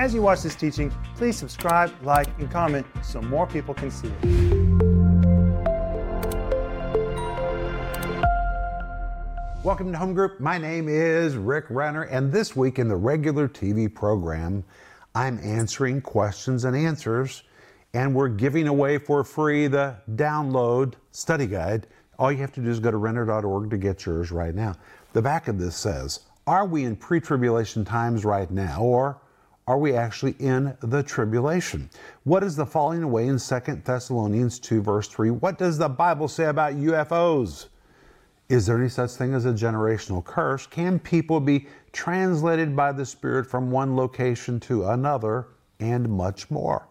As you watch this teaching, please subscribe, like, and comment so more people can see it. Welcome to Home Group. My name is Rick Renner, and this week in the regular TV program, I'm answering questions and answers, and we're giving away for free the download study guide. All you have to do is go to renner.org to get yours right now. The back of this says, Are we in pre tribulation times right now, or are we actually in the tribulation? What is the falling away in 2 Thessalonians 2, verse 3? What does the Bible say about UFOs? Is there any such thing as a generational curse? Can people be translated by the Spirit from one location to another? And much more.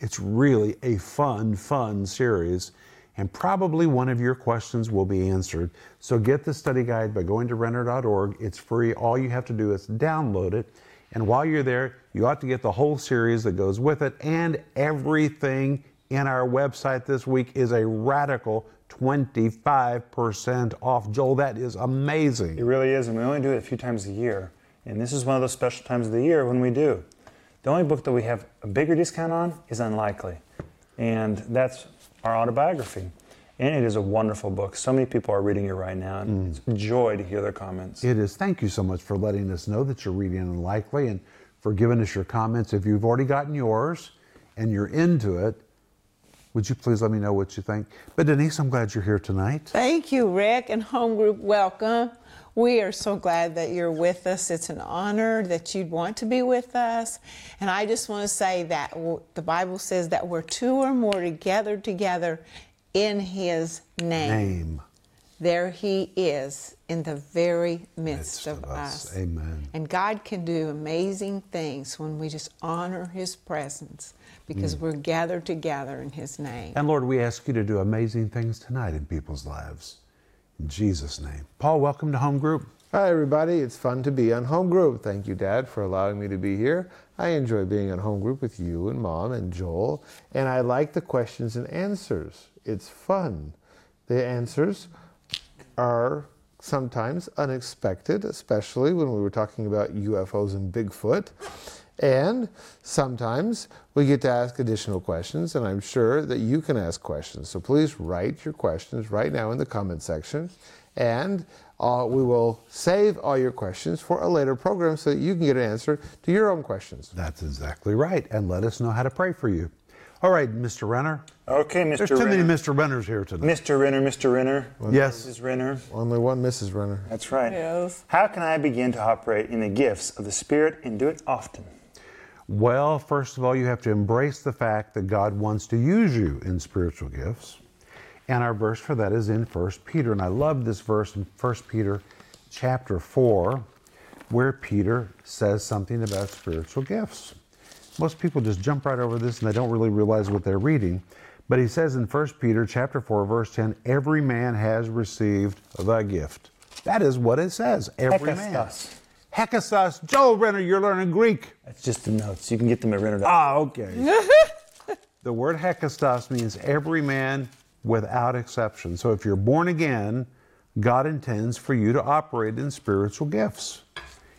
It's really a fun, fun series, and probably one of your questions will be answered. So get the study guide by going to renner.org. It's free. All you have to do is download it. And while you're there, you ought to get the whole series that goes with it. And everything in our website this week is a radical 25% off. Joel, that is amazing. It really is, and we only do it a few times a year. And this is one of those special times of the year when we do. The only book that we have a bigger discount on is Unlikely, and that's our autobiography. And it is a wonderful book. So many people are reading it right now, and mm. it's a joy to hear their comments. It is. Thank you so much for letting us know that you're reading Unlikely and for giving us your comments. If you've already gotten yours and you're into it, would you please let me know what you think? But Denise, I'm glad you're here tonight. Thank you, Rick and Home Group. Welcome. We are so glad that you're with us. It's an honor that you'd want to be with us. And I just want to say that the Bible says that we're two or more together together in His name. Name. There He is in the very midst, Midst of, of us. us. Amen. And God can do amazing things when we just honor His presence because mm. we're gathered together in His name. And Lord, we ask you to do amazing things tonight in people's lives. In Jesus' name. Paul, welcome to Home Group. Hi, everybody. It's fun to be on Home Group. Thank you, Dad, for allowing me to be here. I enjoy being on Home Group with you and Mom and Joel, and I like the questions and answers. It's fun. The answers are sometimes unexpected, especially when we were talking about UFOs and Bigfoot. And sometimes we get to ask additional questions, and I'm sure that you can ask questions. So please write your questions right now in the comment section, and uh, we will save all your questions for a later program so that you can get an answer to your own questions. That's exactly right. And let us know how to pray for you. All right, Mr. Renner. Okay, Mr. There's too many Renner. Mr. Renners here tonight. Mr. Renner, Mr. Renner. Yes. Mrs. Renner. Only one Mrs. Renner. That's right. Yes. How can I begin to operate in the gifts of the Spirit and do it often? Well, first of all, you have to embrace the fact that God wants to use you in spiritual gifts. And our verse for that is in 1 Peter. And I love this verse in 1 Peter chapter 4, where Peter says something about spiritual gifts. Most people just jump right over this and they don't really realize what they're reading. But he says in 1 Peter chapter 4, verse 10, every man has received the gift. That is what it says. Every man. Hekastos. Hekastos. Joel Renner, you're learning Greek. That's just the notes. You can get them at Renner. Ah, okay. the word hekastos means every man without exception. So if you're born again, God intends for you to operate in spiritual gifts.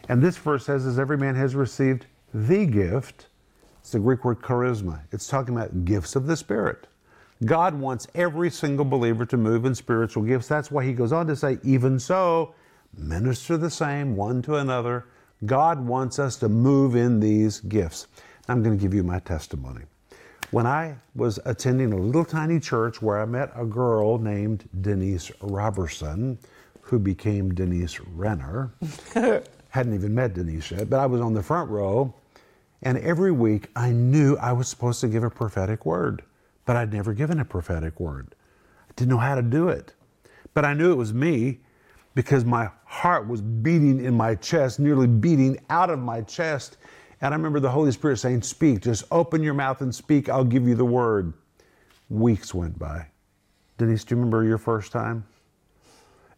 And this verse says, as every man has received the gift, it's the Greek word charisma. It's talking about gifts of the Spirit. God wants every single believer to move in spiritual gifts. That's why he goes on to say, even so, minister the same one to another. God wants us to move in these gifts. I'm going to give you my testimony. When I was attending a little tiny church where I met a girl named Denise Robertson, who became Denise Renner, hadn't even met Denise yet, but I was on the front row, and every week I knew I was supposed to give a prophetic word, but I'd never given a prophetic word. I didn't know how to do it. But I knew it was me because my heart was beating in my chest, nearly beating out of my chest. And I remember the Holy Spirit saying, Speak, just open your mouth and speak, I'll give you the word. Weeks went by. Denise, do you remember your first time?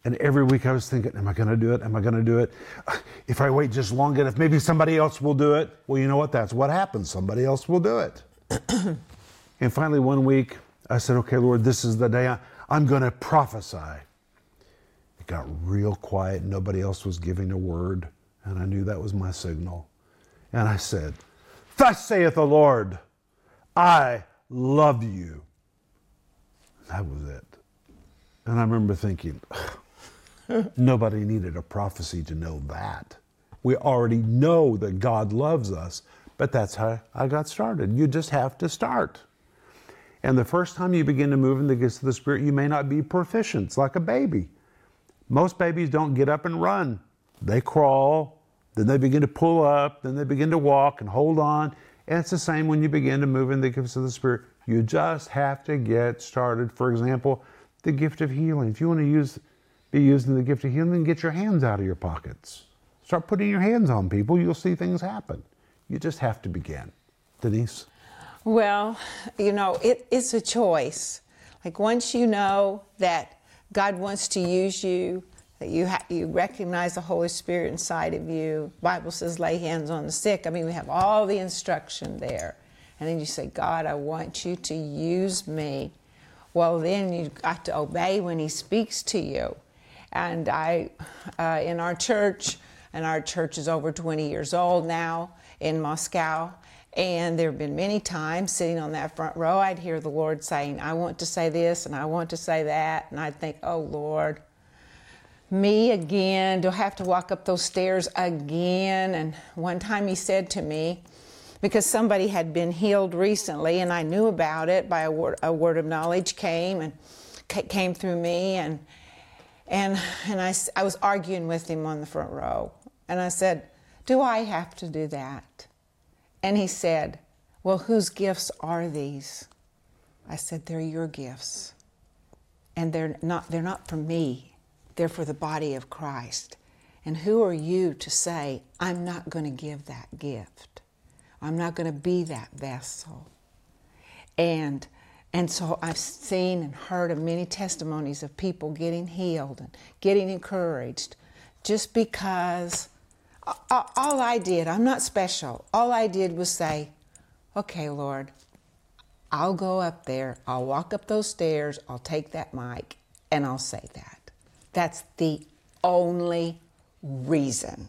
And every week I was thinking, Am I going to do it? Am I going to do it? If I wait just long enough, maybe somebody else will do it. Well, you know what? That's what happens. Somebody else will do it. and finally, one week, I said, Okay, Lord, this is the day I, I'm going to prophesy. It got real quiet. Nobody else was giving a word. And I knew that was my signal. And I said, Thus saith the Lord, I love you. That was it. And I remember thinking, nobody needed a prophecy to know that. We already know that God loves us, but that's how I got started. You just have to start. And the first time you begin to move in the gifts of the Spirit, you may not be proficient. It's like a baby. Most babies don't get up and run, they crawl, then they begin to pull up, then they begin to walk and hold on. And it's the same when you begin to move in the gifts of the Spirit. You just have to get started. For example, the gift of healing. If you want to use, be using the gift of healing, get your hands out of your pockets. Start putting your hands on people. You'll see things happen. You just have to begin. Denise? Well, you know, it, it's a choice. Like once you know that God wants to use you, that you ha- you recognize the Holy Spirit inside of you. Bible says, "Lay hands on the sick." I mean, we have all the instruction there, and then you say, "God, I want you to use me." Well, then you've got to obey when He speaks to you. And I, uh, in our church, and our church is over 20 years old now in Moscow. And there have been many times sitting on that front row, I'd hear the Lord saying, I want to say this and I want to say that. And I'd think, oh Lord, me again? Do I have to walk up those stairs again? And one time he said to me, because somebody had been healed recently and I knew about it by a word, a word of knowledge came and came through me and and and I, I was arguing with him on the front row and I said, "Do I have to do that?" And he said, Well, whose gifts are these? I said, They're your gifts. And they're not, they're not for me, they're for the body of Christ. And who are you to say, I'm not going to give that gift? I'm not going to be that vessel. And and so I've seen and heard of many testimonies of people getting healed and getting encouraged just because all I did, I'm not special. All I did was say, okay, Lord, I'll go up there, I'll walk up those stairs, I'll take that mic, and I'll say that. That's the only reason.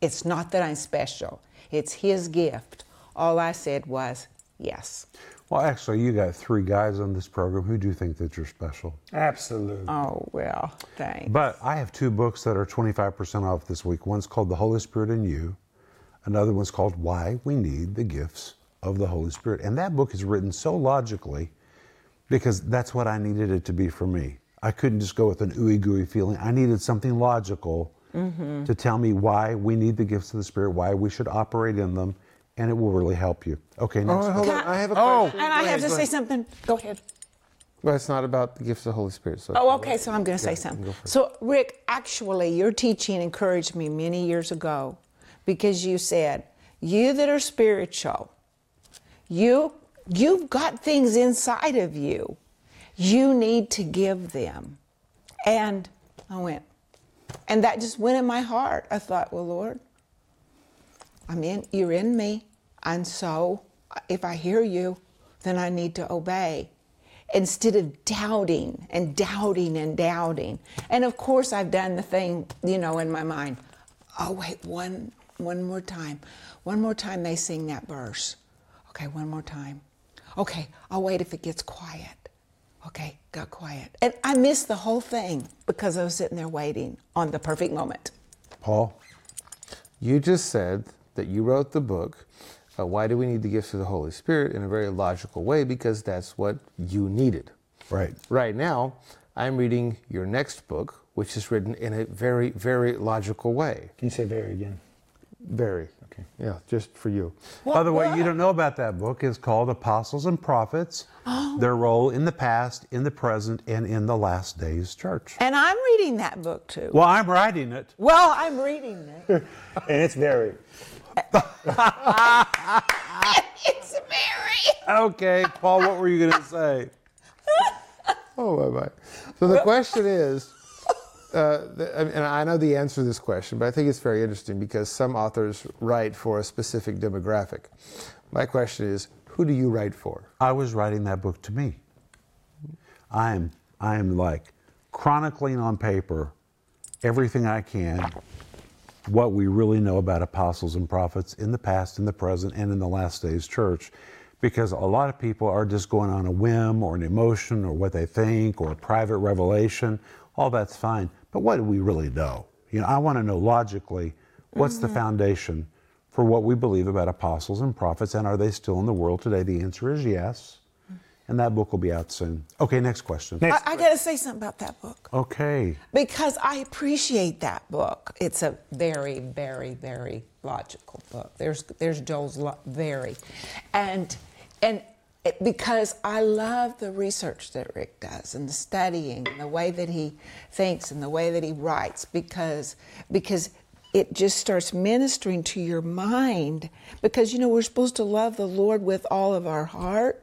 It's not that I'm special, it's His gift. All I said was, yes. Well, actually, you got three guys on this program who do think that you're special. Absolutely. Oh, well, thanks. But I have two books that are 25% off this week. One's called The Holy Spirit in You, another one's called Why We Need the Gifts of the Holy Spirit. And that book is written so logically because that's what I needed it to be for me. I couldn't just go with an ooey gooey feeling. I needed something logical mm-hmm. to tell me why we need the gifts of the Spirit, why we should operate in them, and it will really help you. Okay, Oh, next. hold on. I- I have a Oh, question. and I Go have to say ahead. something. Go ahead. Well, it's not about the gifts of the Holy Spirit. So Oh, okay. So I'm going to say Yeah, something. go for it. So, Rick, actually, your teaching encouraged me many years ago because you said, "You that are spiritual, you you've got things inside of you. You need to give them." And I went, and that just went in my heart. I thought, "Well, Lord, I'm in. You're in me, and so if I hear you, then I need to obey." instead of doubting and doubting and doubting. And of course, I've done the thing, you know, in my mind. Oh, wait, one, one more time. One more time they sing that verse. Okay, one more time. Okay, I'll wait if it gets quiet. Okay, got quiet. And I missed the whole thing because I was sitting there waiting on the perfect moment. Paul? You just said that you wrote the book. Uh, why do we need the gifts of the Holy Spirit in a very logical way? Because that's what you needed. Right. Right now, I'm reading your next book, which is written in a very, very logical way. Can you say very again? Very. Okay. Yeah, just for you. By the way, you don't know about that book. It's called Apostles and Prophets Their Role in the Past, in the Present, and in the Last Days Church. And I'm reading that book too. Well, I'm writing it. Well, I'm reading it. And it's very. it's very. Okay, Paul, what were you going to say? Oh, my, my. So the question is, uh, the, and I know the answer to this question, but I think it's very interesting because some authors write for a specific demographic. My question is, who do you write for? I was writing that book to me. I am, I am like chronicling on paper everything I can what we really know about apostles and prophets in the past, in the present, and in the last days church. Because a lot of people are just going on a whim or an emotion or what they think or a private revelation. All that's fine. But what do we really know? You know, I want to know logically what's the mm-hmm. foundation for what we believe about apostles and prophets, and are they still in the world today? The answer is yes. And that book will be out soon. Okay, next question. I, I got to say something about that book Okay. because I appreciate that book. It's a very, very, very logical book. There's there's Joel's lo- very, and and it, because I love the research that Rick does and the studying and the way that he thinks and the way that he writes because because it just starts ministering to your mind because you know we're supposed to love the Lord with all of our heart,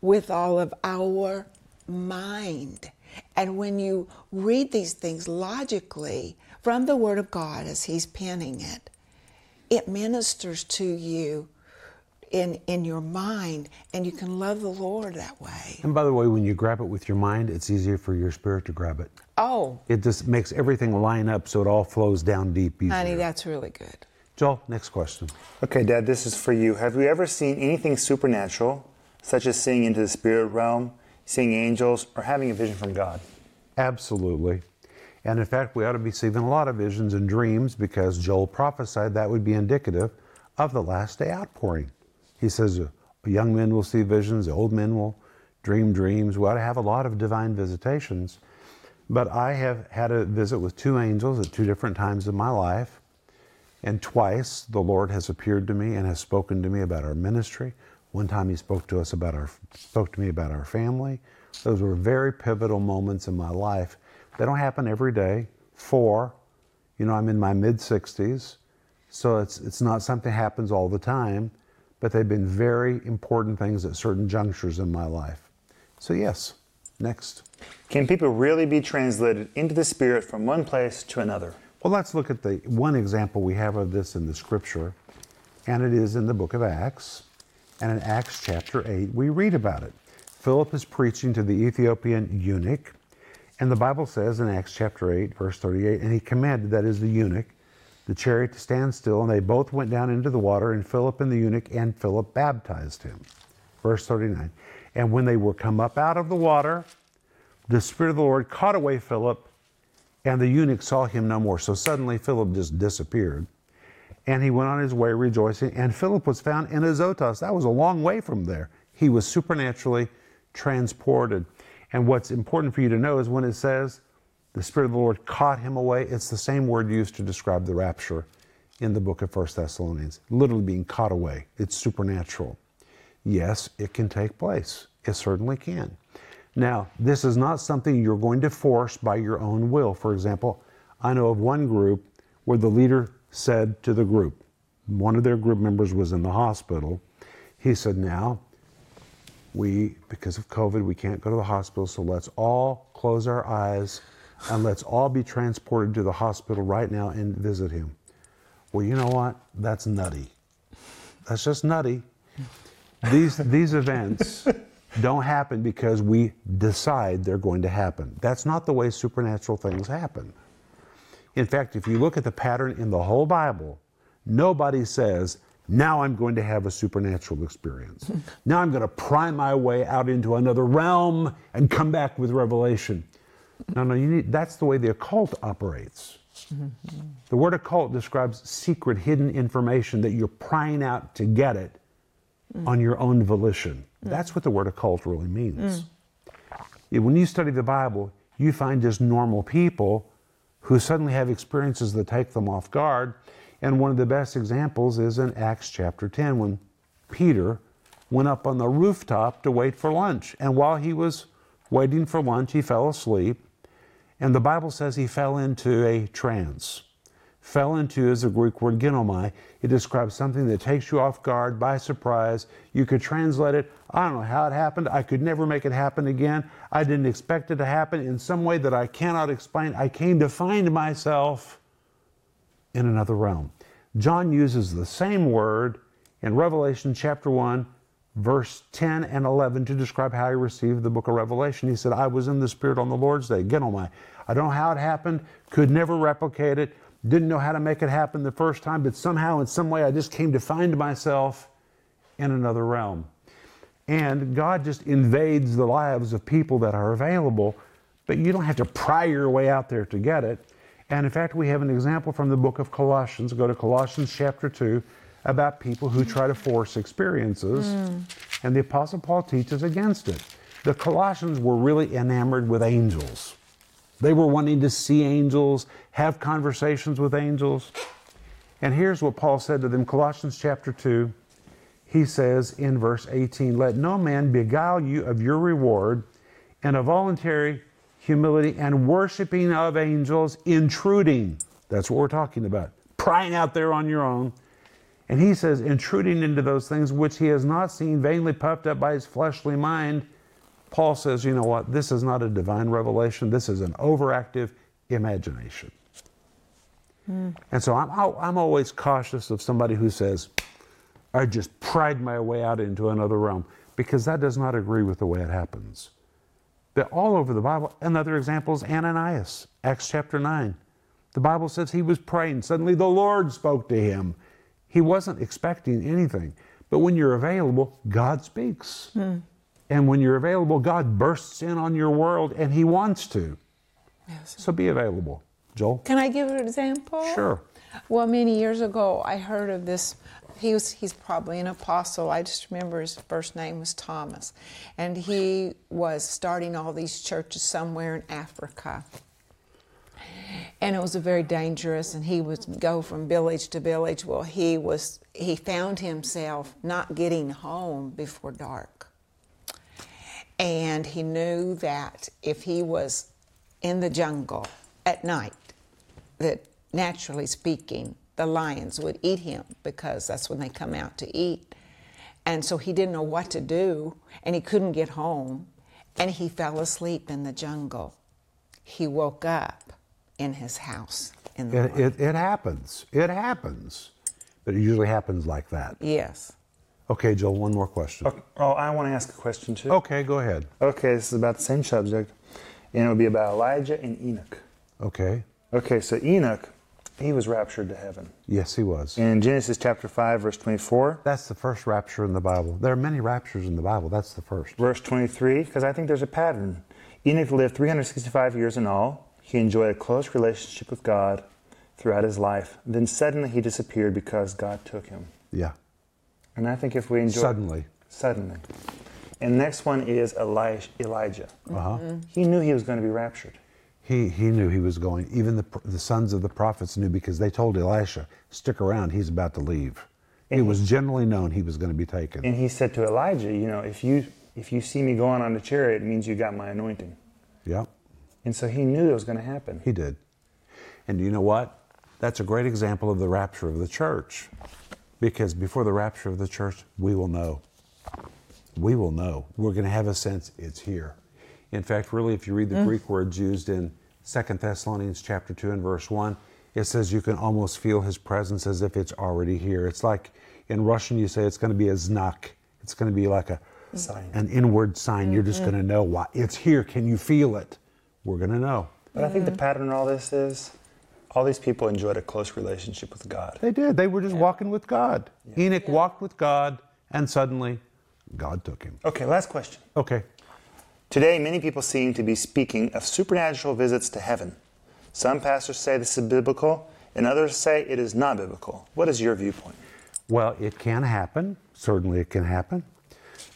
with all of our mind. And when you read these things logically from the Word of God as He's penning it, it ministers to you in, in your mind, and you can love the Lord that way. And by the way, when you grab it with your mind, it's easier for your spirit to grab it. Oh, It just makes everything line up so it all flows down deep easier. honey, that's really good. Joel, next question. Okay, Dad, this is for you. Have you ever seen anything supernatural, such as seeing into the spirit realm, seeing angels, or having a vision from God? Absolutely. And in fact, we ought to be seeing a lot of visions and dreams because Joel prophesied that would be indicative of the last day outpouring. He says, young men will see visions, old men will dream dreams. We ought to have a lot of divine visitations. But I have had a visit with two angels at two different times in my life. And twice the Lord has appeared to me and has spoken to me about our ministry. One time he spoke to us about our spoke to me about our family. Those were very pivotal moments in my life. They don't happen every day. Four, you know, I'm in my mid 60s, so it's it's not something that happens all the time, but they've been very important things at certain junctures in my life. So yes, next. Can people really be translated into the spirit from one place to another? Well, let's look at the one example we have of this in the scripture, and it is in the book of Acts. And in Acts chapter 8, we read about it. Philip is preaching to the Ethiopian eunuch, and the Bible says in Acts chapter 8, verse 38, and he commanded, that is the eunuch, the chariot to stand still, and they both went down into the water, and Philip and the eunuch, and Philip baptized him. Verse 39. And when they were come up out of the water, the Spirit of the Lord caught away Philip, and the eunuch saw him no more. So suddenly Philip just disappeared. And he went on his way rejoicing. And Philip was found in Azotus. That was a long way from there. He was supernaturally transported. And what's important for you to know is when it says the Spirit of the Lord caught him away, it's the same word used to describe the rapture in the book of 1 Thessalonians. Literally being caught away. It's supernatural. Yes, it can take place. It certainly can. Now, this is not something you're going to force by your own will. For example, I know of one group where the leader said to the group, one of their group members was in the hospital. He said, Now, we, because of COVID, we can't go to the hospital, so let's all close our eyes and let's all be transported to the hospital right now and visit him. Well, you know what? That's nutty. That's just nutty. These, these events don't happen because we decide they're going to happen. That's not the way supernatural things happen. In fact, if you look at the pattern in the whole Bible, nobody says, now I'm going to have a supernatural experience. now I'm going to pry my way out into another realm and come back with revelation. No, no, you need, that's the way the occult operates. Mm-hmm. The word occult describes secret, hidden information that you're prying out to get it mm. on your own volition. Mm. That's what the word occult really means. Yeah, When you study the Bible, you find just normal people who suddenly have experiences that take them off guard. And one of the best examples is in Acts chapter 10 when Peter went up on the rooftop to wait for lunch. And while he was waiting for lunch, he fell asleep. And the Bible says he fell into a trance. Fell into is the Greek word ginomai. It describes something that takes you off guard by surprise. You could translate it, I don't know how it happened. I could never make it happen again. I didn't expect it to happen in some way that I cannot explain. I came to find myself in another realm. John uses the same word in Revelation chapter 1, verse 10 and 11 to describe how he received the book of Revelation. He said, I was in the Spirit on the Lord's day. ginomai. I don't know how it happened, could never replicate it, didn't know how to make it happen the first time, but somehow, in some way, I just came to find myself in another realm. And God just invades the lives of people that are available, but you don't have to pry your way out there to get it. And in fact, we have an example from the book of Colossians. Go to Colossians chapter 2 about people who try to force experiences. Mm. And the Apostle Paul teaches against it. The Colossians were really enamored with angels. They were wanting to see angels, have conversations with angels. And here's what Paul said to them Colossians chapter 2. He says in verse 18, Let no man beguile you of your reward and a voluntary humility and worshiping of angels, intruding. That's what we're talking about. Prying out there on your own. And he says, intruding into those things which he has not seen, vainly puffed up by his fleshly mind. Paul says, you know what? This is not a divine revelation. This is an overactive imagination. Hmm. And so I'm, I'm always cautious of somebody who says, I just pried my way out into another realm, because that does not agree with the way it happens. They're all over the Bible. Another example is Ananias, Acts chapter 9. The Bible says he was praying. Suddenly the Lord spoke to him. He wasn't expecting anything. But when you're available, God speaks. Hmm. And when you're available, God bursts in on your world and He wants to. Yes. So be available. Joel? Can I give an example? Sure. Well, many years ago, I heard of this. He was, he's probably an apostle. I just remember his first name was Thomas. And he was starting all these churches somewhere in Africa. And it was a very dangerous, and he would go from village to village. Well, he was, he found himself not getting home before dark. And he knew that if he was in the jungle at night, that naturally speaking, the lions would eat him because that's when they come out to eat. And so he didn't know what to do, and he couldn't get home, and he fell asleep in the jungle. He woke up in his house in the It, it, it happens. It happens. But it usually happens like that. yes. Okay, Joel, one more question. Okay. Oh, I want to ask a question too. Okay, go ahead. Okay, this is about the same subject, and it would be about Elijah and Enoch. Okay. Okay, so Enoch, he was raptured to heaven. Yes, he was. In Genesis chapter 5, verse 24, That's the first rapture in the Bible. There are many raptures in the Bible. That's the first. verse 23, because I think there's a pattern. Enoch lived 365 years in all. He enjoyed a close relationship with God throughout his life. Then suddenly he disappeared because God took him. Yeah. And I think if we enjoy Suddenly. suddenly. And next one is Eli- Elijah. Uh huh. He knew he was going to be raptured. He, he knew he was going. Even the, the sons of the prophets knew because they told Elisha, stick around, he's about to leave. It was generally known he was going to be taken. And he said to Elijah, you know, if you if you see me going on the chariot, it means you got my anointing. Yeah, And so he knew it was going to happen. he did. And you know what? That's a great example of the rapture of the church. Because before the rapture of the church, we will know. We will know. We're going to have a sense it's here. In fact, really, if you read the mm. Greek words used in Second Thessalonians chapter 2 and verse 1, it says you can almost feel his presence as if it's already here. It's like in Russian, you say it's going to be a znak. It's going to be like a mm. Sign. an inward sign. You're just mm-hmm. going to know why it's here. Can you feel it? We're going to know. But I think the pattern in all this is all these people enjoyed a close relationship with God. They did. They were just walking with God. Enoch walked with God, and suddenly God took him. Okay, last question. Okay. Today, many people seem to be speaking of supernatural visits to heaven. Some pastors say this is biblical, and others say it is not biblical. What is your viewpoint? Well, it can happen. Certainly, it can happen.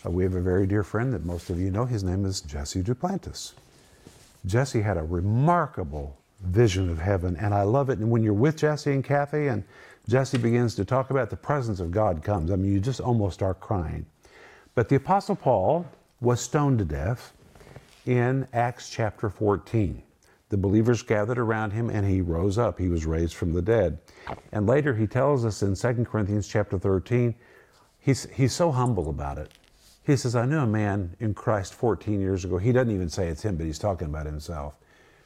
Uh, we have a very dear friend that most of you know. His name is Jesse Duplantis. Jesse had a remarkable vision of heaven, and I love it. And when you're with Jesse and Kathy, and Jesse begins to talk about the presence of God comes, I mean, you just almost start crying. But the Apostle Paul was stoned to death in Acts chapter 14. The believers gathered around him and he rose up. He was raised from the dead. And later he tells us in 2 Corinthians chapter 13, he's, he's so humble about it. He says, I knew a man in Christ 14 years ago. He doesn't even say it's him, but he's talking about himself,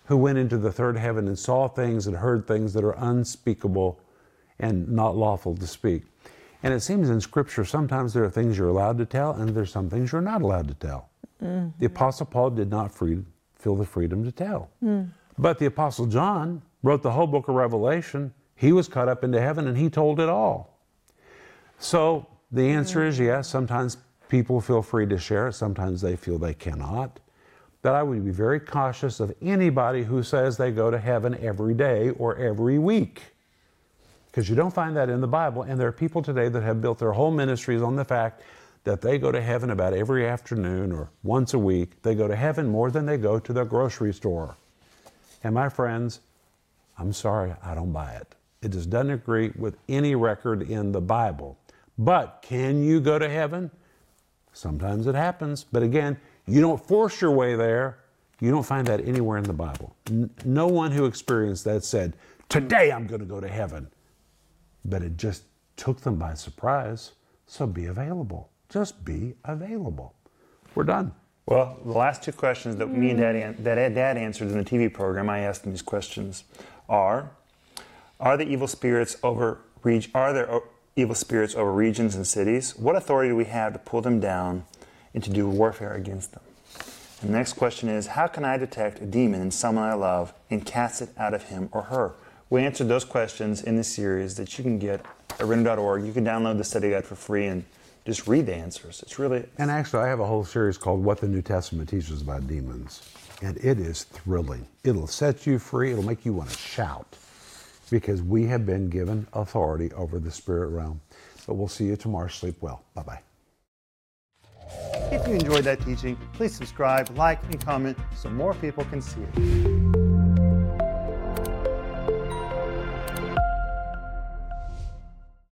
who went into the third heaven and saw things and heard things that are unspeakable and not lawful to speak. And it seems in Scripture sometimes there are things you're allowed to tell and there's some things you're not allowed to tell. The mm-hmm. Apostle Paul did not free, feel the freedom to tell. Mm. But the Apostle John wrote the whole book of Revelation. He was caught up into heaven and he told it all. So the answer is mm. yes. Sometimes people feel free to share it, sometimes they feel they cannot. But I would be very cautious of anybody who says they go to heaven every day or every week. Because you don't find that in the Bible. And there are people today that have built their whole ministries on the fact that they go to heaven about every afternoon or once a week. They go to heaven more than they go to the grocery store. And my friends, I'm sorry, I don't buy it. It just doesn't agree with any record in the Bible. But can you go to heaven? Sometimes it happens. But again, you don't force your way there. You don't find that anywhere in the Bible. No one who experienced that said, Today I'm going to go to heaven. But it just took them by surprise. So be available. Just be available. We're done. Well, the last two questions that me and Dad, an- Dad answered in the TV program, I asked him these questions: Are are the evil spirits over reg- are there o- evil spirits over regions and cities? What authority do we have to pull them down and to do warfare against them? The next question is: How can I detect a demon in someone I love and cast it out of him or her? We answered those questions in the series that you can get at renner.org. You can download the study guide for free and just read the answers. It's really And actually, I have a whole series called What the New Testament Teaches About Demons. And it is thrilling. It'll set you free, it'll make you want to shout because we have been given authority over the spirit realm. But we'll see you tomorrow. Sleep well. Bye bye. If you enjoyed that teaching, please subscribe, like, and comment so more people can see it.